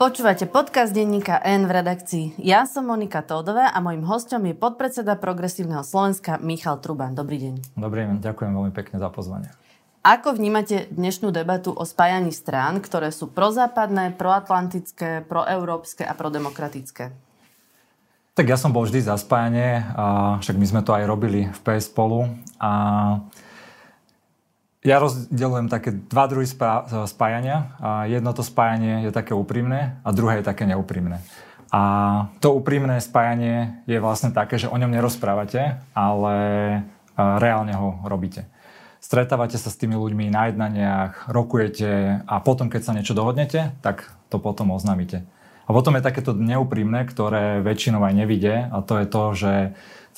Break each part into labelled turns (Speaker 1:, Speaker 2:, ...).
Speaker 1: Počúvate podcast denníka N v redakcii. Ja som Monika Tódová a mojim hostom je podpredseda Progresívneho Slovenska Michal Truban. Dobrý deň.
Speaker 2: Dobrý deň, ďakujem veľmi pekne za pozvanie.
Speaker 1: Ako vnímate dnešnú debatu o spájaní strán, ktoré sú prozápadné, proatlantické, proeurópske a prodemokratické?
Speaker 2: Tak ja som bol vždy za spájanie, a však my sme to aj robili v PS spolu. A ja rozdelujem také dva druhy spájania. A jedno to spájanie je také úprimné a druhé je také neúprimné. A to úprimné spájanie je vlastne také, že o ňom nerozprávate, ale reálne ho robíte. Stretávate sa s tými ľuďmi na jednaniach, rokujete a potom, keď sa niečo dohodnete, tak to potom oznámite. A potom je takéto neúprimné, ktoré väčšinou aj nevidie a to je to, že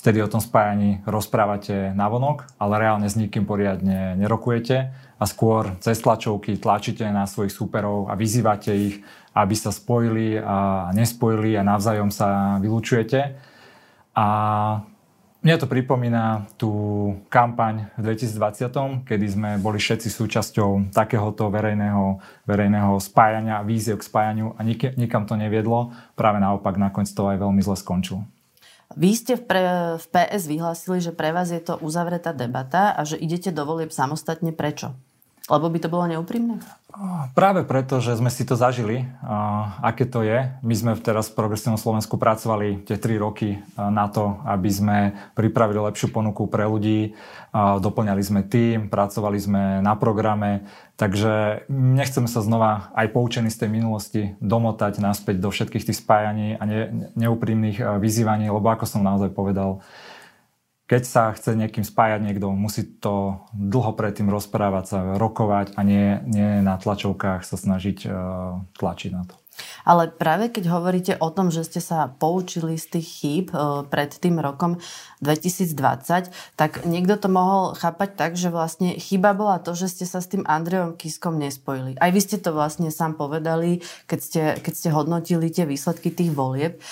Speaker 2: vtedy o tom spájaní rozprávate navonok, ale reálne s nikým poriadne nerokujete a skôr cez tlačovky tlačíte na svojich súperov a vyzývate ich, aby sa spojili a nespojili a navzájom sa vylúčujete. A mne to pripomína tú kampaň v 2020, kedy sme boli všetci súčasťou takéhoto verejného, verejného spájania, víziev k spájaniu a nik- nikam to neviedlo. Práve naopak nakoniec to aj veľmi zle skončilo.
Speaker 1: Vy ste v, pre, v PS vyhlásili, že pre vás je to uzavretá debata a že idete do volieb samostatne. Prečo? Lebo by to bolo neúprimné?
Speaker 2: Práve preto, že sme si to zažili, aké to je. My sme teraz v Progresívnom Slovensku pracovali tie tri roky na to, aby sme pripravili lepšiu ponuku pre ľudí, doplňali sme tým, pracovali sme na programe, takže nechceme sa znova aj poučení z tej minulosti domotať naspäť do všetkých tých spájaní a ne, neúprimných vyzývaní, lebo ako som naozaj povedal, keď sa chce niekým spájať niekto, musí to dlho predtým rozprávať sa, rokovať a nie, nie na tlačovkách sa snažiť uh, tlačiť na to.
Speaker 1: Ale práve keď hovoríte o tom, že ste sa poučili z tých chýb uh, pred tým rokom 2020, tak niekto to mohol chápať tak, že vlastne chyba bola to, že ste sa s tým Andrejom Kiskom nespojili. Aj vy ste to vlastne sám povedali, keď ste, keď ste hodnotili tie výsledky tých volieb.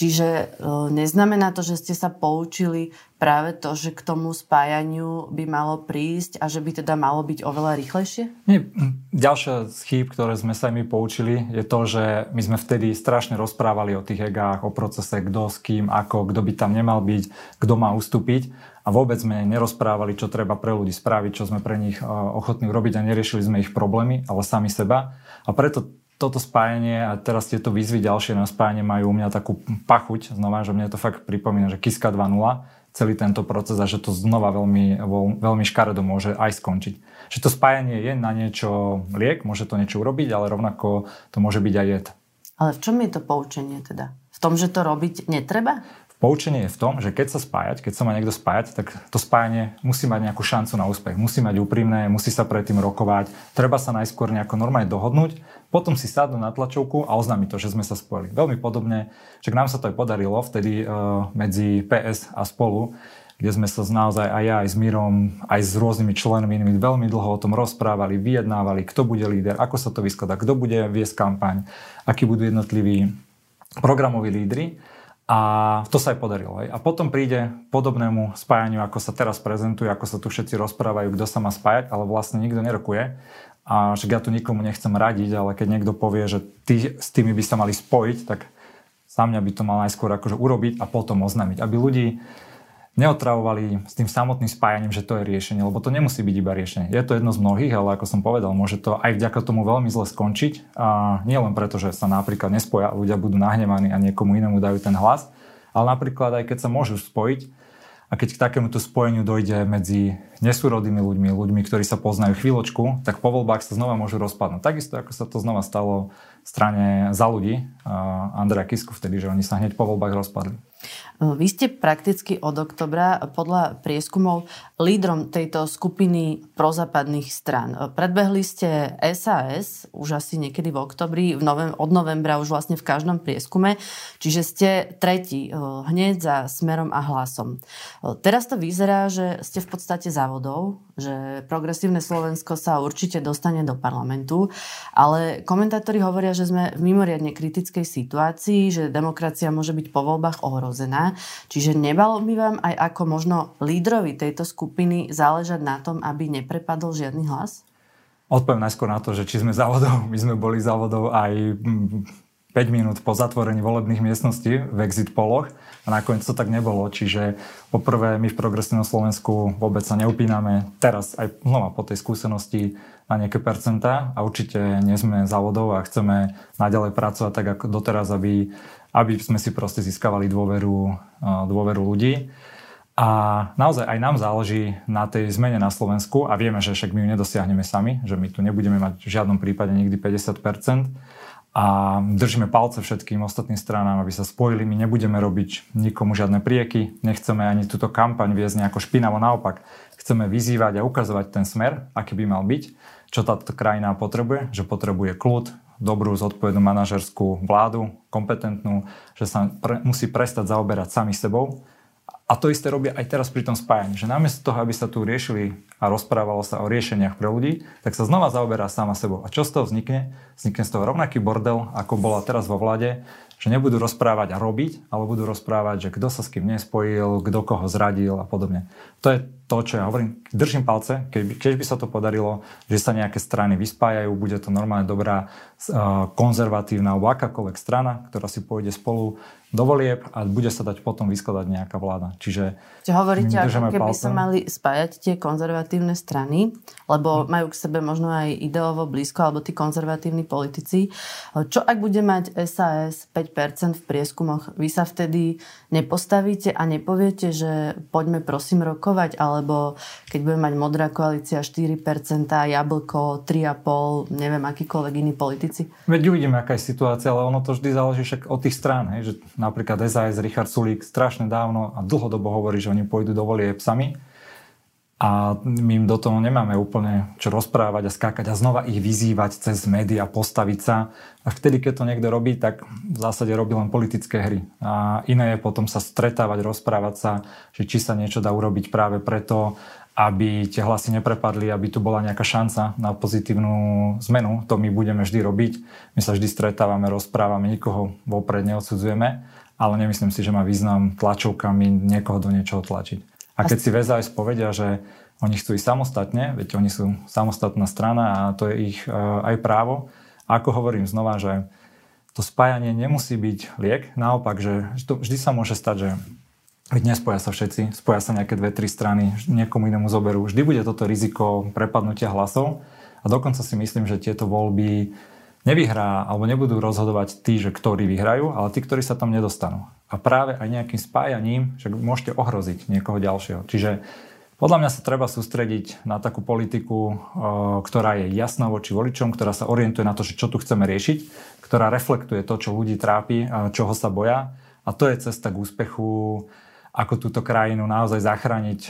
Speaker 1: Čiže uh, neznamená to, že ste sa poučili práve to, že k tomu spájaniu by malo prísť a že by teda malo byť oveľa rýchlejšie?
Speaker 2: Nie. Ďalšia z chýb, ktoré sme sa my poučili, je to, že my sme vtedy strašne rozprávali o tých egách, o procese, kto s kým, ako, kto by tam nemal byť, kto má ustúpiť a vôbec sme nerozprávali, čo treba pre ľudí spraviť, čo sme pre nich ochotní urobiť a neriešili sme ich problémy, ale sami seba. A preto toto spájanie a teraz tieto výzvy ďalšie na spájanie majú u mňa takú pachuť, znova, že mne to fakt pripomína, že Kiska 2.0 celý tento proces a že to znova veľmi, veľmi škaredo môže aj skončiť. Že to spájanie je na niečo liek, môže to niečo urobiť, ale rovnako to môže byť aj jed.
Speaker 1: Ale v čom je to poučenie teda? V tom, že to robiť netreba?
Speaker 2: Poučenie je v tom, že keď sa spájať, keď sa má niekto spájať, tak to spájanie musí mať nejakú šancu na úspech. Musí mať úprimné, musí sa predtým rokovať, treba sa najskôr nejako normálne dohodnúť, potom si sadnú na tlačovku a oznámi to, že sme sa spojili. Veľmi podobne, že nám sa to aj podarilo vtedy uh, medzi PS a spolu, kde sme sa naozaj aj ja, aj s Mírom, aj s rôznymi členmi veľmi dlho o tom rozprávali, vyjednávali, kto bude líder, ako sa to vyskladá, kto bude viesť kampaň, akí budú jednotliví programoví lídry. A to sa aj podarilo. Aj. A potom príde podobnému spájaniu, ako sa teraz prezentuje, ako sa tu všetci rozprávajú, kto sa má spájať, ale vlastne nikto nerokuje. A však ja tu nikomu nechcem radiť, ale keď niekto povie, že tí, s tými by sa mali spojiť, tak za mňa by to mal najskôr akože urobiť a potom oznámiť. Aby ľudí neotravovali s tým samotným spájaním, že to je riešenie, lebo to nemusí byť iba riešenie. Je to jedno z mnohých, ale ako som povedal, môže to aj vďaka tomu veľmi zle skončiť. A nie len preto, že sa napríklad nespoja, ľudia budú nahnevaní a niekomu inému dajú ten hlas, ale napríklad aj keď sa môžu spojiť a keď k takémuto spojeniu dojde medzi nesúrodými ľuďmi, ľuďmi, ktorí sa poznajú chvíľočku, tak po voľbách sa znova môžu rozpadnúť. Takisto ako sa to znova stalo v strane za ľudí Andrea Kisku vtedy, že oni sa hneď po voľbách rozpadli.
Speaker 1: Vy ste prakticky od oktobra podľa prieskumov lídrom tejto skupiny prozápadných strán. Predbehli ste SAS už asi niekedy v oktobri, v novem, od novembra už vlastne v každom prieskume, čiže ste tretí eh, hneď za smerom a hlasom. Eh, teraz to vyzerá, že ste v podstate závodov, že progresívne Slovensko sa určite dostane do parlamentu, ale komentátori hovoria, že sme v mimoriadne kritickej situácii, že demokracia môže byť po voľbách ohrozená Čiže nebalo by vám aj ako možno lídrovi tejto skupiny záležať na tom, aby neprepadol žiadny hlas?
Speaker 2: Odpoviem najskôr na to, že či sme závodov, my sme boli závodov aj 5 minút po zatvorení volebných miestností v exit poloch a nakoniec to tak nebolo. Čiže poprvé my v Progresívnom Slovensku vôbec sa neupíname teraz aj znova po tej skúsenosti na nejaké percentá a určite nie sme závodov a chceme naďalej pracovať tak ako doteraz, aby aby sme si proste získavali dôveru, dôveru ľudí. A naozaj aj nám záleží na tej zmene na Slovensku a vieme, že však my ju nedosiahneme sami, že my tu nebudeme mať v žiadnom prípade nikdy 50%. A držíme palce všetkým ostatným stranám, aby sa spojili. My nebudeme robiť nikomu žiadne prieky, nechceme ani túto kampaň viesť nejako špinavo. Naopak, chceme vyzývať a ukazovať ten smer, aký by mal byť, čo táto krajina potrebuje, že potrebuje kľud, dobrú, zodpovednú manažerskú vládu, kompetentnú, že sa pre, musí prestať zaoberať sami sebou. A to isté robia aj teraz pri tom spájaní, že namiesto toho, aby sa tu riešili a rozprávalo sa o riešeniach pre ľudí, tak sa znova zaoberá sama sebou. A čo z toho vznikne? Vznikne z toho rovnaký bordel, ako bola teraz vo vlade, že nebudú rozprávať a robiť, ale budú rozprávať, že kto sa s kým nespojil, kto koho zradil a podobne. To je to, čo ja hovorím. Držím palce, keď, keď by sa to podarilo, že sa nejaké strany vyspájajú, bude to normálne dobrá konzervatívna alebo akákoľvek strana, ktorá si pôjde spolu do volieb a bude sa dať potom vyskladať nejaká vláda. Čiže
Speaker 1: Čiže hovoríte, ako keby palce. sa mali spájať tie konzervatívne strany, lebo majú k sebe možno aj ideovo blízko, alebo tí konzervatívni politici. Čo ak bude mať SAS 5% v prieskumoch? Vy sa vtedy nepostavíte a nepoviete, že poďme prosím rokovať, alebo keď bude mať modrá koalícia 4%, jablko 3,5%, neviem, akýkoľvek iný politici?
Speaker 2: Veď uvidíme, aká je situácia, ale ono to vždy záleží však od tých strán, hej, že napríklad SAS, Richard Sulík strašne dávno a dlhodobo hovorí, že oni pôjdu do volieb sami a my im do toho nemáme úplne čo rozprávať a skákať a znova ich vyzývať cez médiá, postaviť sa. A vtedy, keď to niekto robí, tak v zásade robí len politické hry. A iné je potom sa stretávať, rozprávať sa, že či sa niečo dá urobiť práve preto, aby tie hlasy neprepadli, aby tu bola nejaká šanca na pozitívnu zmenu. To my budeme vždy robiť. My sa vždy stretávame, rozprávame, nikoho vopred neodsudzujeme, ale nemyslím si, že má význam tlačovkami niekoho do niečoho tlačiť. A keď si VZS povedia, že oni chcú ísť samostatne, veď oni sú samostatná strana a to je ich e, aj právo. A ako hovorím znova, že to spájanie nemusí byť liek, naopak, že to vždy sa môže stať, že veď nespoja sa všetci, spoja sa nejaké dve, tri strany, niekomu inému zoberú. Vždy bude toto riziko prepadnutia hlasov a dokonca si myslím, že tieto voľby nevyhrá alebo nebudú rozhodovať tí, že ktorí vyhrajú, ale tí, ktorí sa tam nedostanú. A práve aj nejakým spájaním, že môžete ohroziť niekoho ďalšieho. Čiže podľa mňa sa treba sústrediť na takú politiku, ktorá je jasná voči voličom, ktorá sa orientuje na to, čo tu chceme riešiť, ktorá reflektuje to, čo ľudí trápi, čoho sa boja. A to je cesta k úspechu, ako túto krajinu naozaj zachrániť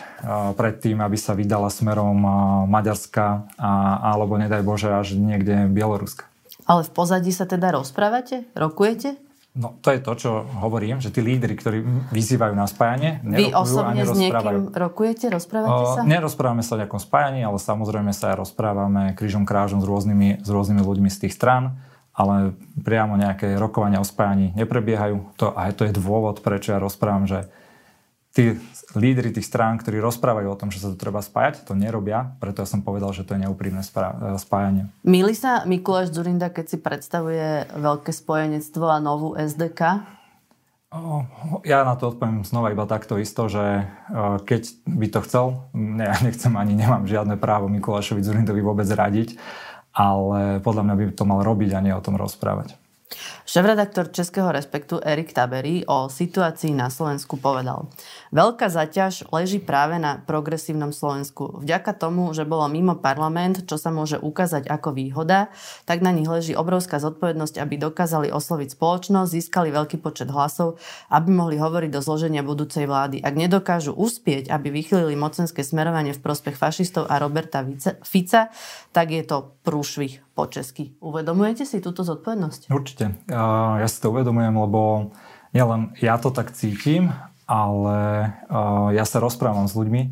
Speaker 2: pred tým, aby sa vydala smerom Maďarska alebo nedaj Bože až niekde Bieloruska.
Speaker 1: Ale v pozadí sa teda rozprávate? Rokujete?
Speaker 2: No to je to, čo hovorím, že tí lídry, ktorí vyzývajú na spájanie,
Speaker 1: Vy osobne s niekým rokujete, rozprávate sa?
Speaker 2: O, nerozprávame sa o nejakom spájaní, ale samozrejme sa aj rozprávame krížom krážom s rôznymi, s rôznymi ľuďmi z tých strán, ale priamo nejaké rokovania o spájaní neprebiehajú. To, a to je dôvod, prečo ja rozprávam, že tí lídry tých strán, ktorí rozprávajú o tom, že sa to treba spájať, to nerobia, preto ja som povedal, že to je neúprimné spájanie.
Speaker 1: Milí sa Mikuláš Zurinda, keď si predstavuje veľké spojenectvo a novú SDK?
Speaker 2: Ja na to odpoviem znova iba takto isto, že keď by to chcel, ja nechcem ani nemám žiadne právo Mikulášovi Zurindovi vôbec radiť, ale podľa mňa by to mal robiť a nie o tom rozprávať.
Speaker 1: Šéf-redaktor Českého respektu Erik Tabery o situácii na Slovensku povedal. Veľká zaťaž leží práve na progresívnom Slovensku. Vďaka tomu, že bolo mimo parlament, čo sa môže ukázať ako výhoda, tak na nich leží obrovská zodpovednosť, aby dokázali osloviť spoločnosť, získali veľký počet hlasov, aby mohli hovoriť do zloženia budúcej vlády. Ak nedokážu uspieť, aby vychylili mocenské smerovanie v prospech fašistov a Roberta Fica, tak je to prúšvih po česky. Uvedomujete si túto zodpovednosť?
Speaker 2: Určite. Ja si to uvedomujem, lebo nielen ja to tak cítim, ale ja sa rozprávam s ľuďmi.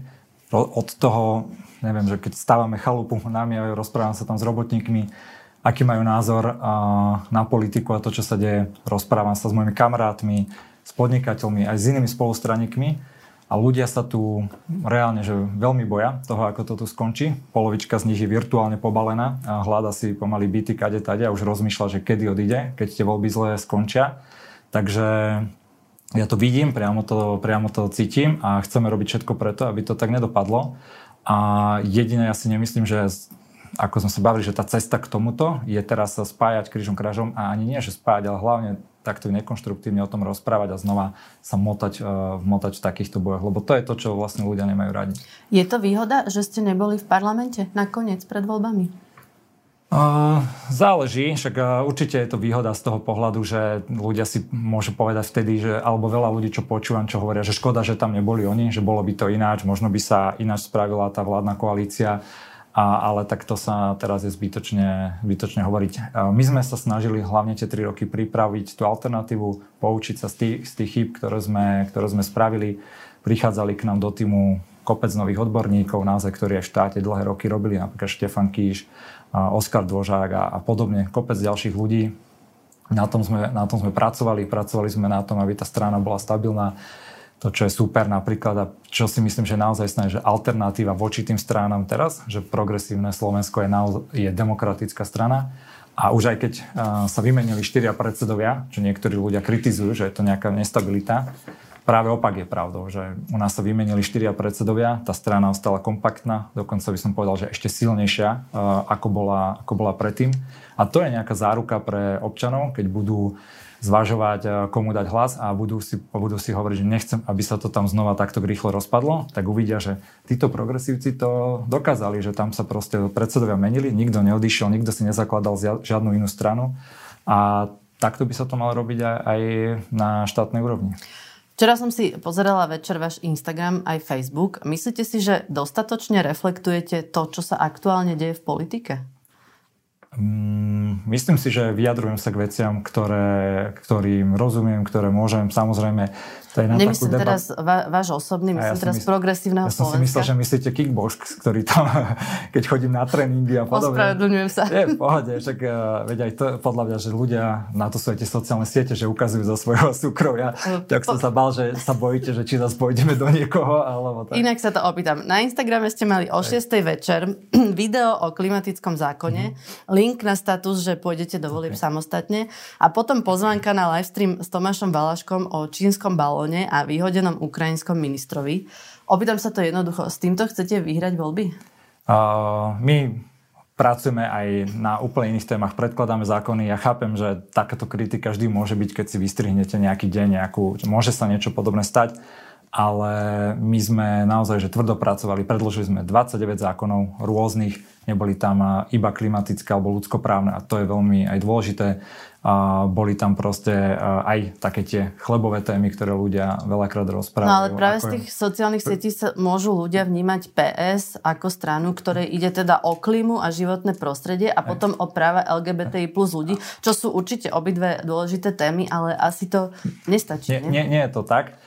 Speaker 2: Od toho, neviem, že keď stávame chalupu na mňa, rozprávam sa tam s robotníkmi, aký majú názor na politiku a to, čo sa deje. Rozprávam sa s mojimi kamarátmi, s podnikateľmi, aj s inými spolustraníkmi a ľudia sa tu reálne že veľmi boja toho, ako to tu skončí. Polovička z nich je virtuálne pobalená a hľada si pomaly byty kade tade a už rozmýšľa, že kedy odíde, keď tie voľby zle skončia. Takže ja to vidím, priamo to, priamo to cítim a chceme robiť všetko preto, aby to tak nedopadlo. A jediné ja si nemyslím, že ako sme sa bavili, že tá cesta k tomuto je teraz sa spájať krížom krážom a ani nie, že spájať, ale hlavne takto nekonštruktívne o tom rozprávať a znova sa motať, uh, motať v takýchto bojoch, lebo to je to, čo vlastne ľudia nemajú radi.
Speaker 1: Je to výhoda, že ste neboli v parlamente nakoniec pred voľbami?
Speaker 2: Uh, záleží, však uh, určite je to výhoda z toho pohľadu, že ľudia si môžu povedať vtedy, že, alebo veľa ľudí, čo počúvam, čo hovoria, že škoda, že tam neboli oni, že bolo by to ináč, možno by sa ináč spravila tá vládna koalícia a, ale tak to sa teraz je zbytočne, zbytočne hovoriť. My sme sa snažili hlavne tie tri roky pripraviť tú alternatívu, poučiť sa z tých, z tých chýb, ktoré sme, ktoré sme spravili. Prichádzali k nám do týmu kopec nových odborníkov, naozaj, ktorí aj v štáte dlhé roky robili, napríklad Štefan Kíš, Oskar Dvožák a, a podobne, kopec ďalších ľudí. Na tom, sme, na tom sme pracovali, pracovali sme na tom, aby tá strana bola stabilná to, čo je super napríklad a čo si myslím, že naozaj snáď, že alternatíva voči tým stranám teraz, že progresívne Slovensko je, naozaj, je demokratická strana a už aj keď uh, sa vymenili štyria predsedovia, čo niektorí ľudia kritizujú, že je to nejaká nestabilita, práve opak je pravdou, že u nás sa vymenili štyria predsedovia, tá strana ostala kompaktná, dokonca by som povedal, že ešte silnejšia, uh, ako, bola, ako bola predtým. A to je nejaká záruka pre občanov, keď budú zvažovať, eh, komu dať hlas a budú si, budú si hovoriť, že nechcem, aby sa to tam znova takto rýchlo rozpadlo, tak uvidia, že títo progresívci to dokázali, že tam sa proste predsedovia menili, nikto neodišiel, nikto si nezakladal žiadnu inú stranu a takto by sa to malo robiť aj na štátnej úrovni.
Speaker 1: Včera som si pozerala večer váš Instagram aj Facebook. Myslíte si, že dostatočne reflektujete to, čo sa aktuálne deje v politike?
Speaker 2: Mm, myslím si, že vyjadrujem sa k veciam, ktoré, ktorým rozumiem, ktoré môžem. Samozrejme,
Speaker 1: to je na Nemyslím takú teraz va, váš osobný, myslím ja teraz mysl, progresívneho
Speaker 2: Ja som si myslel, že myslíte kickbox, ktorý tam, keď chodím na tréningy a podobne.
Speaker 1: Ospravedlňujem sa.
Speaker 2: Je, v pohode, však uh, veď aj to, podľa mňa, že ľudia na to sú aj tie sociálne siete, že ukazujú zo svojho súkromia. Tak som sa bal, že sa bojíte, že či zase pôjdeme do niekoho, alebo tak.
Speaker 1: Inak sa to opýtam. Na Instagrame ste mali o 6. večer video o klimatickom zákone, mm-hmm. link na status, že pôjdete do volieb okay. samostatne a potom pozvánka na livestream s Tomášom Balaškom o čínskom balóne balóne a vyhodenom ukrajinskom ministrovi. Opýtam sa to jednoducho, s týmto chcete vyhrať voľby?
Speaker 2: Uh, my pracujeme aj na úplne iných témach, predkladáme zákony. Ja chápem, že takáto kritika vždy môže byť, keď si vystrihnete nejaký deň, nejakú, môže sa niečo podobné stať, ale my sme naozaj že tvrdo pracovali, predložili sme 29 zákonov rôznych, neboli tam iba klimatické alebo ľudskoprávne a to je veľmi aj dôležité a boli tam proste aj také tie chlebové témy, ktoré ľudia veľakrát rozprávajú.
Speaker 1: No ale práve z tých je... sociálnych sietí sa môžu ľudia vnímať PS ako stranu, ktorej ide teda o klímu a životné prostredie a aj. potom o práva LGBTI plus ľudí, čo sú určite obidve dôležité témy, ale asi to nestačí.
Speaker 2: Nie, nie, nie je to tak.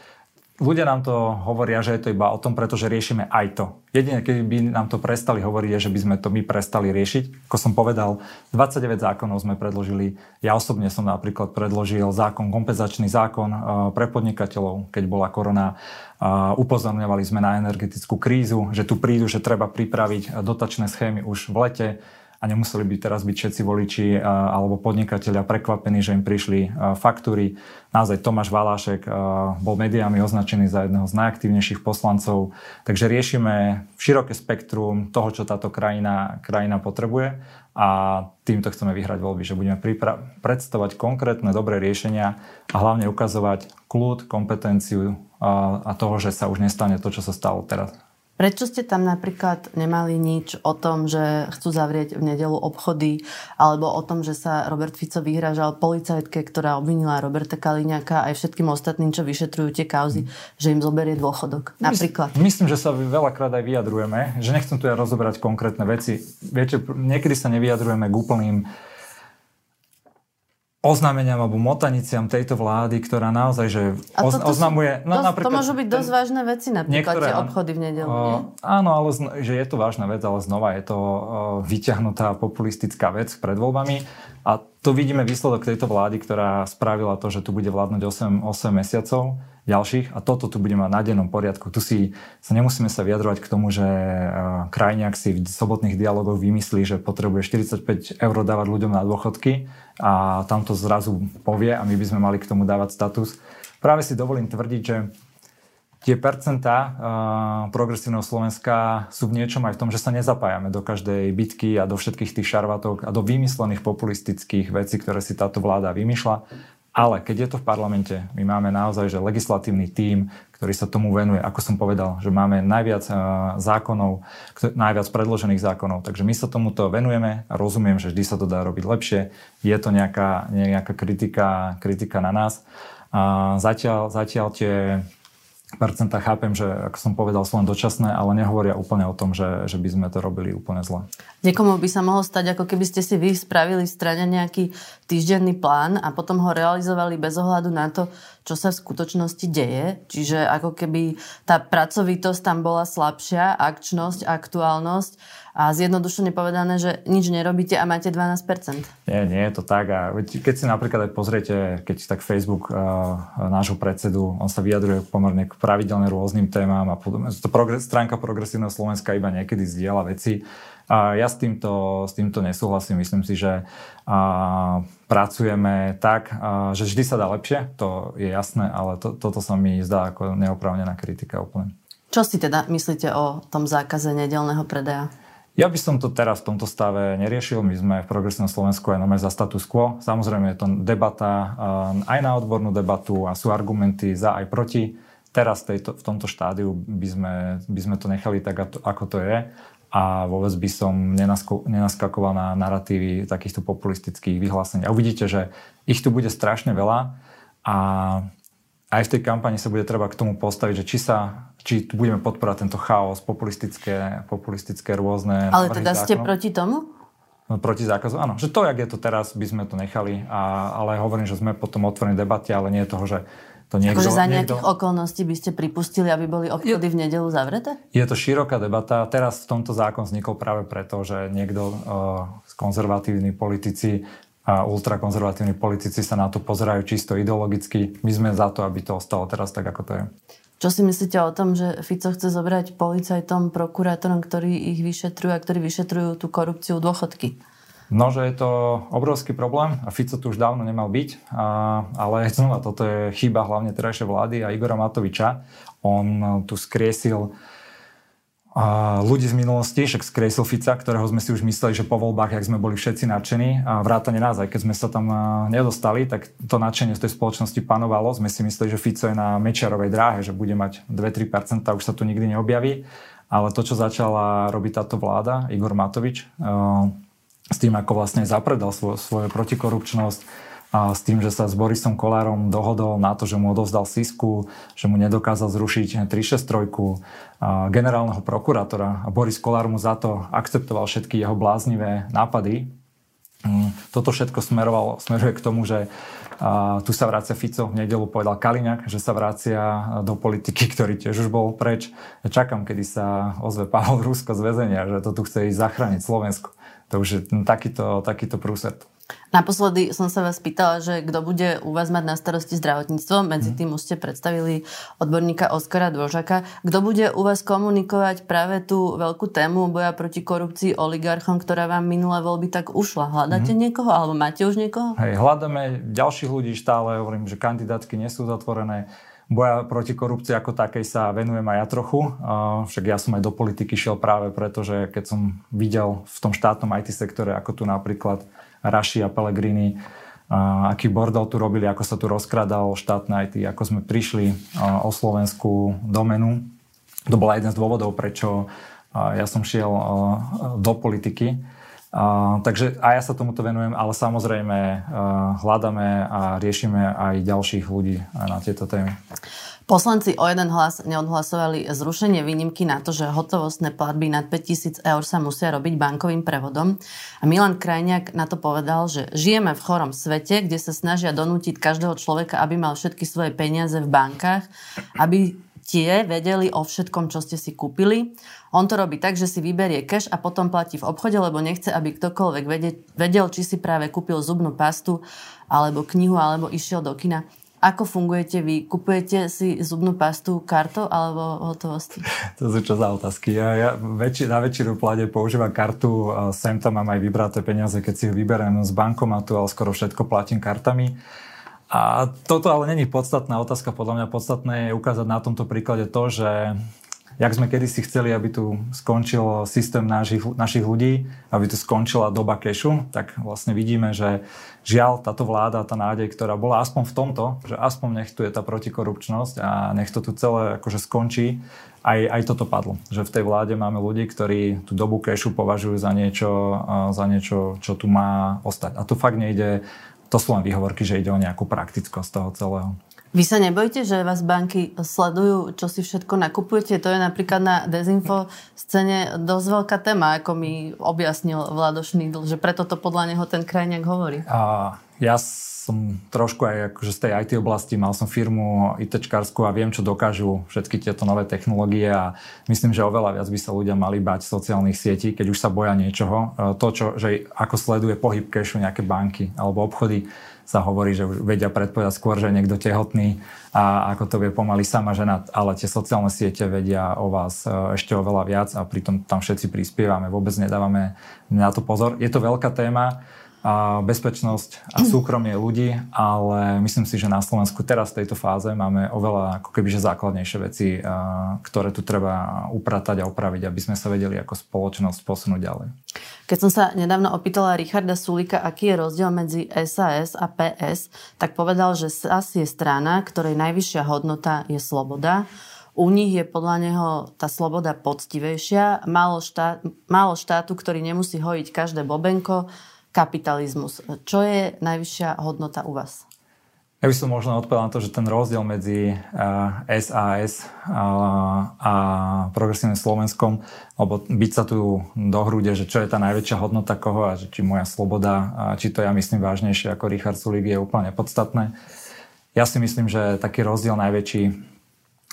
Speaker 2: Ľudia nám to hovoria, že je to iba o tom, pretože riešime aj to. Jedine, keď by nám to prestali hovoriť, je, že by sme to my prestali riešiť. Ako som povedal, 29 zákonov sme predložili. Ja osobne som napríklad predložil zákon, kompenzačný zákon eh, pre podnikateľov, keď bola korona. Eh, upozorňovali sme na energetickú krízu, že tu prídu, že treba pripraviť dotačné schémy už v lete a nemuseli by teraz byť všetci voliči alebo podnikatelia prekvapení, že im prišli faktúry. Naozaj Tomáš Valášek bol médiami označený za jedného z najaktívnejších poslancov, takže riešime široké spektrum toho, čo táto krajina, krajina potrebuje a týmto chceme vyhrať voľby, že budeme pripra- predstavovať konkrétne dobré riešenia a hlavne ukazovať kľud, kompetenciu a, toho, že sa už nestane to, čo sa stalo teraz.
Speaker 1: Prečo ste tam napríklad nemali nič o tom, že chcú zavrieť v nedelu obchody, alebo o tom, že sa Robert Fico vyhražal policajtke, ktorá obvinila Roberta Kaliňaka aj všetkým ostatným, čo vyšetrujú tie kauzy, že im zoberie dôchodok? Napríklad.
Speaker 2: Myslím, že sa veľakrát aj vyjadrujeme, že nechcem tu ja rozoberať konkrétne veci. Viete, niekedy sa nevyjadrujeme k úplným oznámeniam alebo motaniciam tejto vlády, ktorá naozaj, že oz, oznamuje...
Speaker 1: No, dosť, napríklad, to môžu byť dosť vážne veci, napríklad niektoré, tie obchody v nedelu, nie?
Speaker 2: Áno, ale že je to vážna vec, ale znova je to vyťahnutá populistická vec pred voľbami. A to vidíme výsledok tejto vlády, ktorá spravila to, že tu bude vládnuť 8, 8 mesiacov ďalších a toto tu budeme mať na dennom poriadku. Tu si sa nemusíme sa vyjadrovať k tomu, že krajniak si v sobotných dialogoch vymyslí, že potrebuje 45 eur dávať ľuďom na dôchodky a tam to zrazu povie a my by sme mali k tomu dávať status. Práve si dovolím tvrdiť, že tie percentá uh, progresívneho Slovenska sú v niečom aj v tom, že sa nezapájame do každej bitky a do všetkých tých šarvatok a do vymyslených populistických vecí, ktoré si táto vláda vymýšľa. Ale keď je to v parlamente, my máme naozaj že legislatívny tím, ktorý sa tomu venuje, ako som povedal, že máme najviac zákonov, najviac predložených zákonov, takže my sa tomuto venujeme a rozumiem, že vždy sa to dá robiť lepšie. Je to nejaká, nejaká kritika, kritika na nás. A zatiaľ, zatiaľ tie percenta chápem, že ako som povedal, sú len dočasné, ale nehovoria úplne o tom, že, že by sme to robili úplne zle.
Speaker 1: Niekomu by sa mohol stať, ako keby ste si vy spravili strane nejaký týždenný plán a potom ho realizovali bez ohľadu na to, čo sa v skutočnosti deje. Čiže ako keby tá pracovitosť tam bola slabšia, akčnosť, aktuálnosť a zjednodušene povedané, že nič nerobíte a máte 12%.
Speaker 2: Nie, nie je to tak. A keď si napríklad aj pozriete, keď tak Facebook uh, nášho predsedu, on sa vyjadruje pomerne k pravidelne rôznym témam a podobne. To progres, stránka progresívneho Slovenska iba niekedy zdieľa veci. A ja s týmto, s týmto nesúhlasím. Myslím si, že a, pracujeme tak, a, že vždy sa dá lepšie, to je jasné, ale to, toto sa mi zdá ako neoprávnená kritika úplne.
Speaker 1: Čo si teda myslíte o tom zákaze nedelného predaja?
Speaker 2: Ja by som to teraz v tomto stave neriešil. My sme v Progresívnom Slovensku aj nome za status quo. Samozrejme je to debata aj na odbornú debatu a sú argumenty za aj proti. Teraz tejto, v tomto štádiu by sme, by sme to nechali tak, ako to je a vôbec by som nenasko- nenaskakoval na narratívy takýchto populistických vyhlásení. A uvidíte, že ich tu bude strašne veľa a aj v tej kampani sa bude treba k tomu postaviť, že či sa či tu budeme podporať tento chaos, populistické, populistické rôzne...
Speaker 1: Ale teda zákonov. ste proti tomu?
Speaker 2: No, proti zákazu, áno. Že to, jak je to teraz, by sme to nechali. A, ale hovorím, že sme potom otvorení debate, ale nie je toho, že to niekto,
Speaker 1: akože za nejakých niekto... okolností by ste pripustili, aby boli obchody je, v nedelu zavreté?
Speaker 2: Je to široká debata. Teraz v tomto zákon vznikol práve preto, že niekto uh, konzervatívni politici a ultrakonzervatívni politici sa na to pozerajú čisto ideologicky. My sme za to, aby to ostalo teraz tak, ako to je.
Speaker 1: Čo si myslíte o tom, že Fico chce zobrať policajtom, prokurátorom, ktorí ich vyšetrujú a ktorí vyšetrujú tú korupciu dôchodky?
Speaker 2: No, že je to obrovský problém a Fico tu už dávno nemal byť, a, ale znova toto je chyba hlavne terajšej vlády a Igora Matoviča. On tu skriesil a ľudí z minulosti, však skresil Fica, ktorého sme si už mysleli, že po voľbách, jak sme boli všetci nadšení a vrátane nás, aj keď sme sa tam nedostali, tak to nadšenie z tej spoločnosti panovalo. Sme si mysleli, že Fico je na Mečiarovej dráhe, že bude mať 2-3%, už sa tu nikdy neobjaví. Ale to, čo začala robiť táto vláda, Igor Matovič, s tým, ako vlastne zapredal svoj, svoju protikorupčnosť, a s tým, že sa s Borisom Kolárom dohodol na to, že mu odovzdal Sisku, že mu nedokázal zrušiť 363 generálneho prokurátora a Boris Kolár mu za to akceptoval všetky jeho bláznivé nápady. Mm, toto všetko smeroval, smeruje k tomu, že a tu sa vracia Fico, v nedelu povedal Kaliňak, že sa vracia do politiky, ktorý tiež už bol preč. Čakám, kedy sa ozve Pavel Rusko z väzenia, že to tu chce ísť zachrániť Slovensku. To už je takýto, takýto prúser.
Speaker 1: Naposledy som sa vás pýtala, že kto bude u vás mať na starosti zdravotníctvo. Medzi mhm. tým už ste predstavili odborníka Oskara Dvožaka. Kto bude u vás komunikovať práve tú veľkú tému boja proti korupcii oligarchom, ktorá vám minulé voľby tak ušla? Hľadáte mm-hmm. niekoho alebo máte už niekoho?
Speaker 2: Hej, hľadáme ďalších ľudí stále. Hovorím, že kandidátky nie sú zatvorené boja proti korupcii ako takej sa venujem aj ja trochu. Však ja som aj do politiky šiel práve preto, že keď som videl v tom štátnom IT sektore, ako tu napríklad Raši a Pellegrini, aký bordel tu robili, ako sa tu rozkradal štátne IT, ako sme prišli o slovenskú domenu. To bol jeden z dôvodov, prečo ja som šiel do politiky Takže aj ja sa tomuto venujem, ale samozrejme uh, hľadáme a riešime aj ďalších ľudí na tieto témy.
Speaker 1: Poslanci o jeden hlas neodhlasovali zrušenie výnimky na to, že hotovostné platby nad 5000 eur sa musia robiť bankovým prevodom. A Milan Krajniak na to povedal, že žijeme v chorom svete, kde sa snažia donútiť každého človeka, aby mal všetky svoje peniaze v bankách, aby tie vedeli o všetkom, čo ste si kúpili. On to robí tak, že si vyberie cash a potom platí v obchode, lebo nechce, aby ktokoľvek vedel, či si práve kúpil zubnú pastu alebo knihu, alebo išiel do kina. Ako fungujete vy? Kupujete si zubnú pastu kartou alebo hotovosti?
Speaker 2: To sú čo za otázky. Ja, ja väčši, na väčšinu plade používam kartu. Sem tam mám aj vybraté peniaze, keď si ich vyberiem z bankomatu, ale skoro všetko platím kartami. A toto ale není podstatná otázka. Podľa mňa podstatné je ukázať na tomto príklade to, že jak sme kedysi chceli, aby tu skončil systém našich, našich ľudí, aby tu skončila doba kešu, tak vlastne vidíme, že žiaľ táto vláda, tá nádej, ktorá bola aspoň v tomto, že aspoň nech tu je tá protikorupčnosť a nech to tu celé akože skončí, aj, aj toto padlo. Že v tej vláde máme ľudí, ktorí tú dobu kešu považujú za niečo, za niečo, čo tu má ostať. A tu fakt nejde to sú len výhovorky, že ide o nejakú praktickosť toho celého.
Speaker 1: Vy sa nebojíte, že vás banky sledujú, čo si všetko nakupujete? To je napríklad na dezinfo scéne dosť veľká téma, ako mi objasnil Vladošný dl, že preto to podľa neho ten krajňák hovorí.
Speaker 2: A ja som trošku aj akože z tej IT oblasti, mal som firmu ITčkarskú a viem, čo dokážu všetky tieto nové technológie a myslím, že oveľa viac by sa ľudia mali bať sociálnych sietí, keď už sa boja niečoho. E, to, čo, že ako sleduje pohyb kešu nejaké banky alebo obchody, sa hovorí, že už vedia predpovedať skôr, že niekto tehotný a ako to vie pomaly sama žena, ale tie sociálne siete vedia o vás e, ešte oveľa viac a pritom tam všetci prispievame, vôbec nedávame na to pozor. Je to veľká téma, bezpečnosť a súkromie ľudí, ale myslím si, že na Slovensku teraz v tejto fáze máme oveľa ako kebyže základnejšie veci, ktoré tu treba upratať a opraviť, aby sme sa vedeli ako spoločnosť posunúť ďalej.
Speaker 1: Keď som sa nedávno opýtala Richarda Sulika, aký je rozdiel medzi SAS a PS, tak povedal, že SAS je strana, ktorej najvyššia hodnota je sloboda. U nich je podľa neho tá sloboda poctivejšia, málo, štát, málo štátu, ktorý nemusí hojiť každé bobenko, kapitalizmus. Čo je najvyššia hodnota u vás?
Speaker 2: Ja by som možno odpovedal na to, že ten rozdiel medzi SAS uh, a progresívnym Slovenskom, alebo byť sa tu do hrude, že čo je tá najväčšia hodnota koho a že či moja sloboda, či to ja myslím vážnejšie ako Richard Sulik je úplne podstatné. Ja si myslím, že taký rozdiel najväčší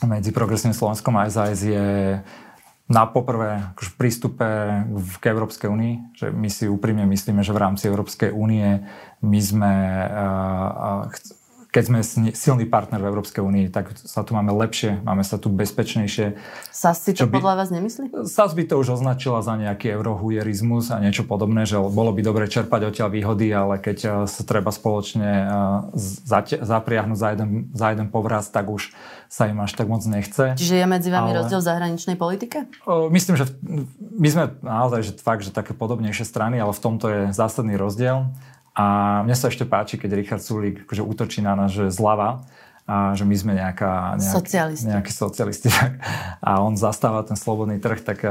Speaker 2: medzi progresívnym Slovenskom a SAS je na poprvé akože prístupe k Európskej únii, že my si úprimne myslíme, že v rámci Európskej únie my sme uh, keď sme silný partner v Európskej únii, tak sa tu máme lepšie, máme sa tu bezpečnejšie.
Speaker 1: SAS si to by, podľa vás nemyslí?
Speaker 2: SAS by to už označila za nejaký eurohujerizmus a niečo podobné, že bolo by dobre čerpať odtiaľ výhody, ale keď eh, sa treba spoločne eh, zapriahnuť za jeden, za jeden povraz, tak už sa im až tak moc nechce.
Speaker 1: Čiže je medzi vami ale... rozdiel v zahraničnej politike?
Speaker 2: Myslím, že my sme naozaj že fakt, že také podobnejšie strany, ale v tomto je zásadný rozdiel. A mne sa ešte páči, keď Richard Sulík akože útočí na nás, že zľava, a že my sme nejaká, nejak,
Speaker 1: socialisti.
Speaker 2: nejakí socialisti. A on zastáva ten slobodný trh, tak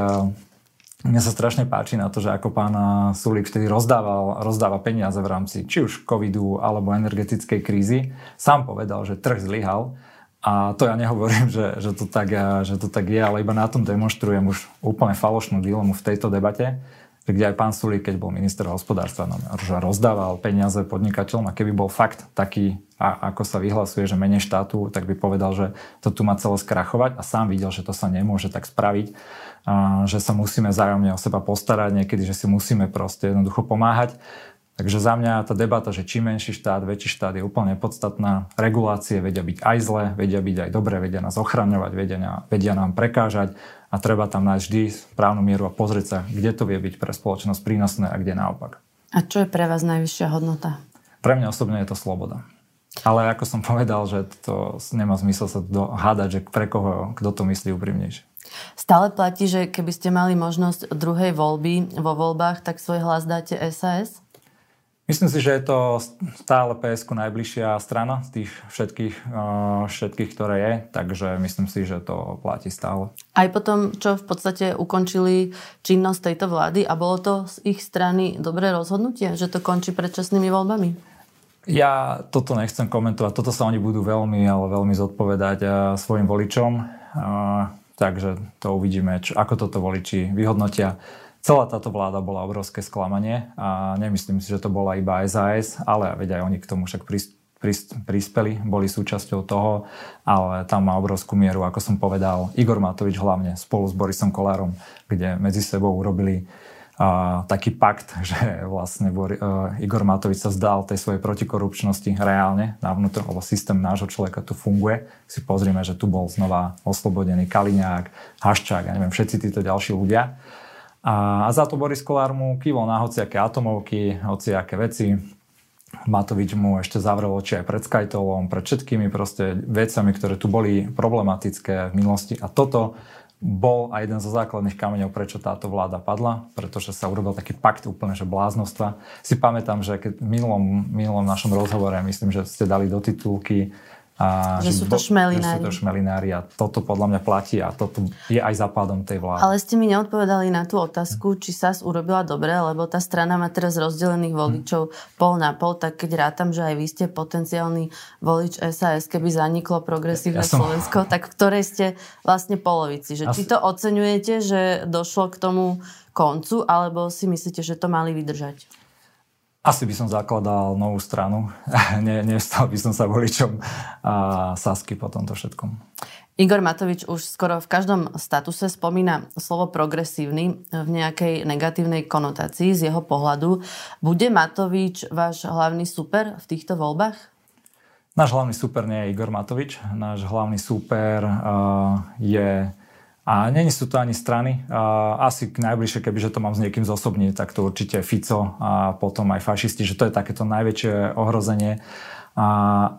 Speaker 2: mne sa strašne páči na to, že ako pán Sulík vtedy rozdával, rozdáva peniaze v rámci či už covidu alebo energetickej krízy. Sám povedal, že trh zlyhal. A to ja nehovorím, že, že, to tak, že to tak je, ale iba na tom demonstrujem už úplne falošnú dilemu v tejto debate kde aj pán Sulík, keď bol minister hospodárstva, no, že rozdával peniaze podnikateľom a keby bol fakt taký, a ako sa vyhlasuje, že menej štátu, tak by povedal, že to tu má celé skrachovať a sám videl, že to sa nemôže tak spraviť, a že sa musíme zájomne o seba postarať, niekedy, že si musíme proste jednoducho pomáhať Takže za mňa tá debata, že čím menší štát, väčší štát je úplne podstatná. Regulácie vedia byť aj zlé, vedia byť aj dobré, vedia nás ochraňovať, vedia, vedia nám prekážať a treba tam nájsť vždy správnu mieru a pozrieť sa, kde to vie byť pre spoločnosť prínosné a kde naopak.
Speaker 1: A čo je pre vás najvyššia hodnota?
Speaker 2: Pre mňa osobne je to sloboda. Ale ako som povedal, že to nemá zmysel sa hádať, že pre koho, kto to myslí úprimnejšie.
Speaker 1: Stále platí, že keby ste mali možnosť druhej voľby vo voľbách, tak svoj hlas dáte SAS?
Speaker 2: Myslím si, že je to stále PSK najbližšia strana z tých všetkých, eh, všetkých, ktoré je, takže myslím si, že to platí stále.
Speaker 1: Aj potom, čo v podstate ukončili činnosť tejto vlády a bolo to z ich strany dobré rozhodnutie, že to končí predčasnými voľbami?
Speaker 2: Ja toto nechcem komentovať, toto sa oni budú veľmi, ale veľmi zodpovedať eh, svojim voličom, eh, takže to uvidíme, čo, ako toto voliči vyhodnotia. Celá táto vláda bola obrovské sklamanie a nemyslím si, že to bola iba SAS, ale veď aj oni k tomu však prispeli, boli súčasťou toho, ale tam má obrovskú mieru, ako som povedal, Igor Matovič hlavne spolu s Borisom Kolárom, kde medzi sebou urobili uh, taký pakt, že vlastne uh, Igor Matovič sa zdal tej svojej protikorupčnosti reálne na vnútro, lebo systém nášho človeka tu funguje. Si pozrieme, že tu bol znova oslobodený Kaliňák, Haščák a neviem, všetci títo ďalší ľudia. A, a za to Boris Kolár mu kývol na hociaké atomovky, hociaké veci. Matovič mu ešte zavrel oči aj pred Skytolom, pred všetkými proste vecami, ktoré tu boli problematické v minulosti. A toto bol aj jeden zo základných kameňov, prečo táto vláda padla, pretože sa urobil taký pakt úplne, že bláznostva. Si pamätám, že keď v minulom, minulom našom rozhovore, myslím, že ste dali do titulky
Speaker 1: a že, že sú to šmelinári.
Speaker 2: Že sú to šmelinári a toto podľa mňa platí a toto je aj západom tej vlády.
Speaker 1: Ale ste mi neodpovedali na tú otázku, či SAS urobila dobre, lebo tá strana má teraz rozdelených voličov hmm. pol na pol, tak keď rátam, že aj vy ste potenciálny volič SAS, keby zaniklo progresívne ja som... Slovensko, tak v ktorej ste vlastne polovici. Že ja či to oceňujete, že došlo k tomu koncu, alebo si myslíte, že to mali vydržať?
Speaker 2: Asi by som zakladal novú stranu. ne, nestal by som sa voličom a Sasky po tomto všetkom.
Speaker 1: Igor Matovič už skoro v každom statuse spomína slovo progresívny v nejakej negatívnej konotácii z jeho pohľadu. Bude Matovič váš hlavný super v týchto voľbách?
Speaker 2: Náš hlavný super nie je Igor Matovič. Náš hlavný super uh, je a není sú to ani strany. Asi najbližšie, kebyže to mám s niekým zosobniť, tak to určite Fico a potom aj fašisti, že to je takéto najväčšie ohrozenie.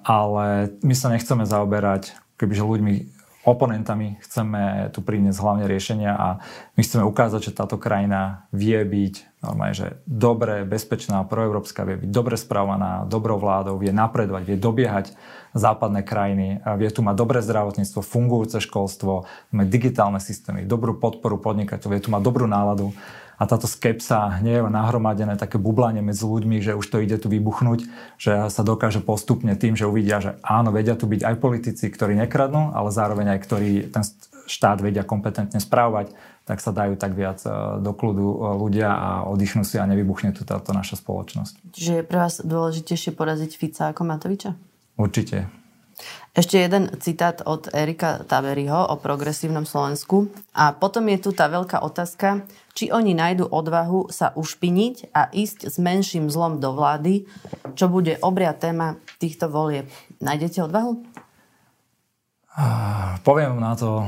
Speaker 2: Ale my sa nechceme zaoberať kebyže ľuďmi, oponentami, chceme tu priniesť hlavne riešenia a my chceme ukázať, že táto krajina vie byť normálne, že dobré, bezpečná, proeurópska, vie byť dobre správaná, dobrou vládou, vie napredovať, vie dobiehať západné krajiny, vie tu mať dobré zdravotníctvo, fungujúce školstvo, máme digitálne systémy, dobrú podporu podnikateľov, vie tu mať dobrú náladu a táto skepsa, nie je nahromadené také bublanie medzi ľuďmi, že už to ide tu vybuchnúť, že sa dokáže postupne tým, že uvidia, že áno, vedia tu byť aj politici, ktorí nekradnú, ale zároveň aj ktorí ten štát vedia kompetentne správať, tak sa dajú tak viac e, do kľudu e, ľudia a oddychnú si a nevybuchne tu táto naša spoločnosť.
Speaker 1: Čiže je pre vás dôležitejšie poraziť Fica ako Matoviča?
Speaker 2: Určite.
Speaker 1: Ešte jeden citát od Erika Taveriho o progresívnom Slovensku. A potom je tu tá veľká otázka, či oni nájdu odvahu sa ušpiniť a ísť s menším zlom do vlády, čo bude obria téma týchto volieb. Nájdete odvahu?
Speaker 2: Poviem na to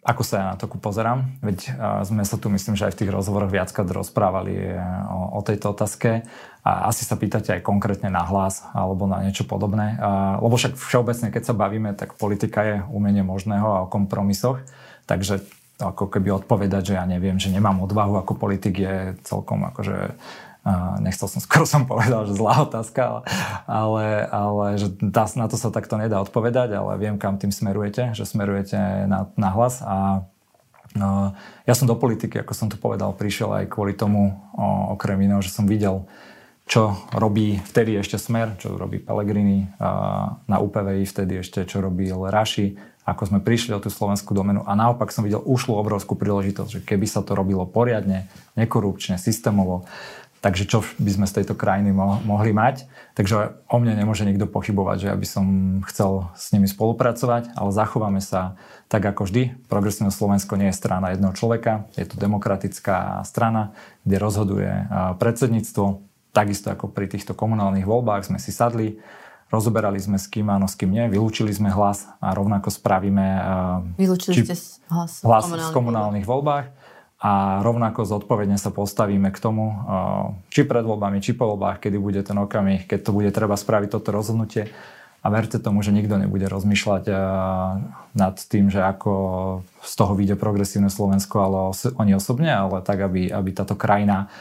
Speaker 2: ako sa ja na to pozerám. Veď sme sa tu, myslím, že aj v tých rozhovoroch viackrát rozprávali e, o, o tejto otázke. A asi sa pýtate aj konkrétne na hlas alebo na niečo podobné. Lebo však všeobecne, keď sa bavíme, tak politika je umenie možného a o kompromisoch. Takže ako keby odpovedať, že ja neviem, že nemám odvahu ako politik je celkom akože nechcel som, skoro som povedal, že zlá otázka, ale, ale že na to sa takto nedá odpovedať, ale viem, kam tým smerujete, že smerujete na, na hlas a no, ja som do politiky, ako som to povedal, prišiel aj kvôli tomu, o, okrem iného, že som videl, čo robí vtedy ešte Smer, čo robí Pellegrini na UPVI, vtedy ešte čo robil Raši, ako sme prišli o tú slovenskú domenu a naopak som videl ušlú obrovskú príležitosť, že keby sa to robilo poriadne, nekorupčne, systémovo, Takže čo by sme z tejto krajiny mo- mohli mať? Takže o mne nemôže nikto pochybovať, že ja by som chcel s nimi spolupracovať, ale zachováme sa tak ako vždy. Progresívne Slovensko nie je strana jedného človeka, je to demokratická strana, kde rozhoduje predsedníctvo. Takisto ako pri týchto komunálnych voľbách sme si sadli, rozoberali sme s kým áno, s kým nie, vylúčili sme hlas a rovnako spravíme
Speaker 1: Vylúčili či, ste hlas,
Speaker 2: hlas v komunálnych, komunálnych voľbách a rovnako zodpovedne sa postavíme k tomu, či pred voľbami, či po voľbách, kedy bude ten okamih, keď to bude treba spraviť toto rozhodnutie. A verte tomu, že nikto nebude rozmýšľať nad tým, že ako z toho vyjde progresívne Slovensko, ale oni osobne, ale tak, aby, aby táto krajina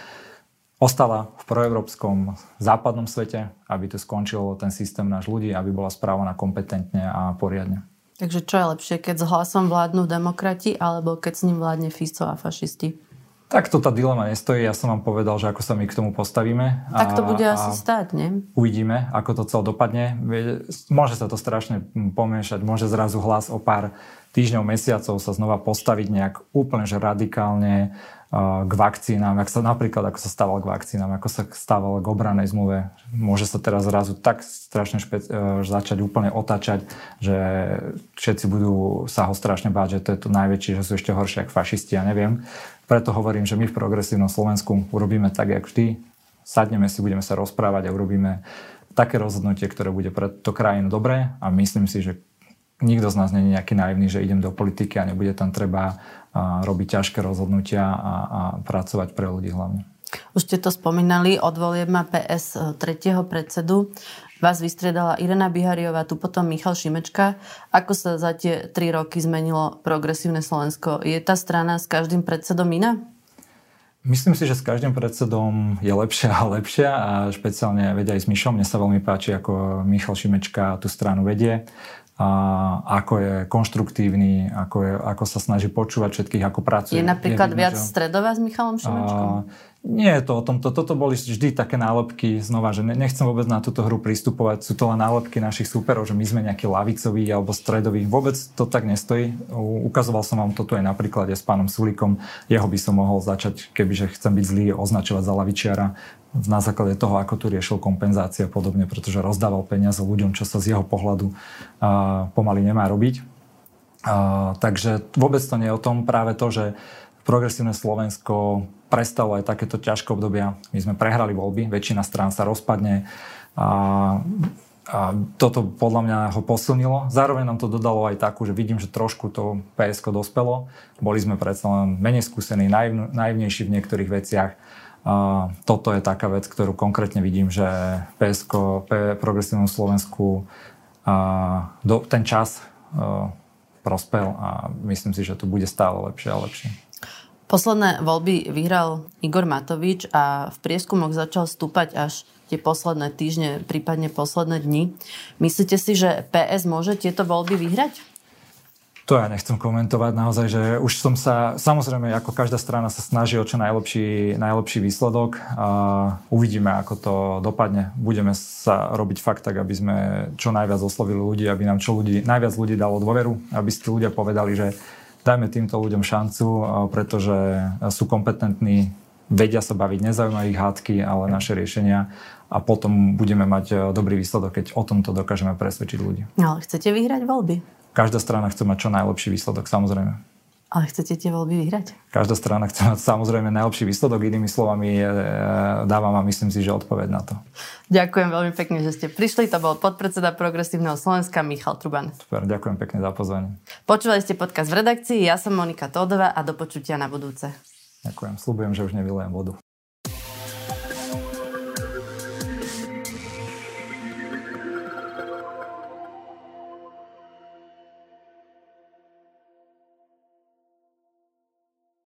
Speaker 2: ostala v proeurópskom západnom svete, aby to skončil ten systém náš ľudí, aby bola správaná kompetentne a poriadne.
Speaker 1: Takže čo je lepšie, keď s hlasom vládnu demokrati alebo keď s ním vládne Fico a fašisti?
Speaker 2: Tak to tá dilema nestojí. Ja som vám povedal, že ako sa my k tomu postavíme.
Speaker 1: Tak to bude asi stáť, nie?
Speaker 2: Uvidíme, ako to celé dopadne. Môže sa to strašne pomiešať. Môže zrazu hlas o pár týždňov, mesiacov sa znova postaviť nejak úplne že radikálne k vakcínám, ak sa, napríklad ako sa stával k vakcínám, ako sa stával k obranej zmluve. Môže sa teraz zrazu tak strašne špec- e, začať úplne otáčať, že všetci budú sa ho strašne báť, že to je to najväčšie, že sú ešte horšie ako fašisti, ja neviem. Preto hovorím, že my v progresívnom Slovensku urobíme tak, jak vždy. Sadneme si, budeme sa rozprávať a urobíme také rozhodnutie, ktoré bude pre to krajinu dobré a myslím si, že nikto z nás není nejaký naivný, že idem do politiky a nebude tam treba robiť ťažké rozhodnutia a, a pracovať pre ľudí hlavne.
Speaker 1: Už ste to spomínali, od volieb má PS e, tretieho predsedu. Vás vystriedala Irena Bihariová, tu potom Michal Šimečka. Ako sa za tie tri roky zmenilo progresívne Slovensko? Je tá strana s každým predsedom iná?
Speaker 2: Myslím si, že s každým predsedom je lepšia a lepšia a špeciálne vedia aj s Mišom. Mne sa veľmi páči, ako Michal Šimečka tú stranu vedie a ako je konštruktívny, ako, je, ako sa snaží počúvať všetkých, ako pracuje.
Speaker 1: Je napríklad je vidno, viac že... stredová s Michalom Šimečkom? A,
Speaker 2: nie je to o tomto. Toto boli vždy také nálepky, znova, že nechcem vôbec na túto hru pristupovať. Sú to len nálepky našich súperov, že my sme nejakí lavicoví alebo stredoví. Vôbec to tak nestojí. Ukazoval som vám toto aj napríklad s pánom Sulikom. Jeho by som mohol začať, kebyže chcem byť zlý, označovať za lavičiara na základe toho, ako tu riešil kompenzácie a podobne, pretože rozdával peniaze ľuďom, čo sa z jeho pohľadu uh, pomaly nemá robiť. Uh, takže vôbec to nie je o tom práve to, že progresívne Slovensko prestalo aj takéto ťažké obdobia. My sme prehrali voľby, väčšina strán sa rozpadne. A, a toto podľa mňa ho posilnilo. Zároveň nám to dodalo aj takú, že vidím, že trošku to PSK dospelo. Boli sme predsa len menej skúsení, naivnejší v niektorých veciach. A toto je taká vec, ktorú konkrétne vidím, že PSK, P, Progresívnom Slovensku a do, ten čas a, prospel a myslím si, že to bude stále lepšie a lepšie.
Speaker 1: Posledné voľby vyhral Igor Matovič a v prieskumoch začal stúpať až tie posledné týždne, prípadne posledné dni. Myslíte si, že PS môže tieto voľby vyhrať?
Speaker 2: To ja nechcem komentovať naozaj, že už som sa, samozrejme, ako každá strana sa snaží o čo najlepší, najlepší výsledok a uvidíme, ako to dopadne. Budeme sa robiť fakt tak, aby sme čo najviac oslovili ľudí, aby nám čo ľudí, najviac ľudí dalo dôveru, aby si ľudia povedali, že dajme týmto ľuďom šancu, pretože sú kompetentní, vedia sa baviť, nezaujímajú ich hádky, ale naše riešenia a potom budeme mať e, dobrý výsledok, keď o tomto dokážeme presvedčiť ľudí.
Speaker 1: No, ale chcete vyhrať voľby?
Speaker 2: Každá strana chce mať čo najlepší výsledok, samozrejme.
Speaker 1: Ale chcete tie voľby vyhrať?
Speaker 2: Každá strana chce mať samozrejme najlepší výsledok, inými slovami e, dávam a myslím si, že odpoveď na to.
Speaker 1: Ďakujem veľmi pekne, že ste prišli. To bol podpredseda Progresívneho Slovenska Michal Truban.
Speaker 2: Super, ďakujem pekne za pozvanie.
Speaker 1: Počúvali ste podcast v redakcii, ja som Monika Tódová a do počutia na budúce.
Speaker 2: Ďakujem, slúbujem, že už nevylujem vodu.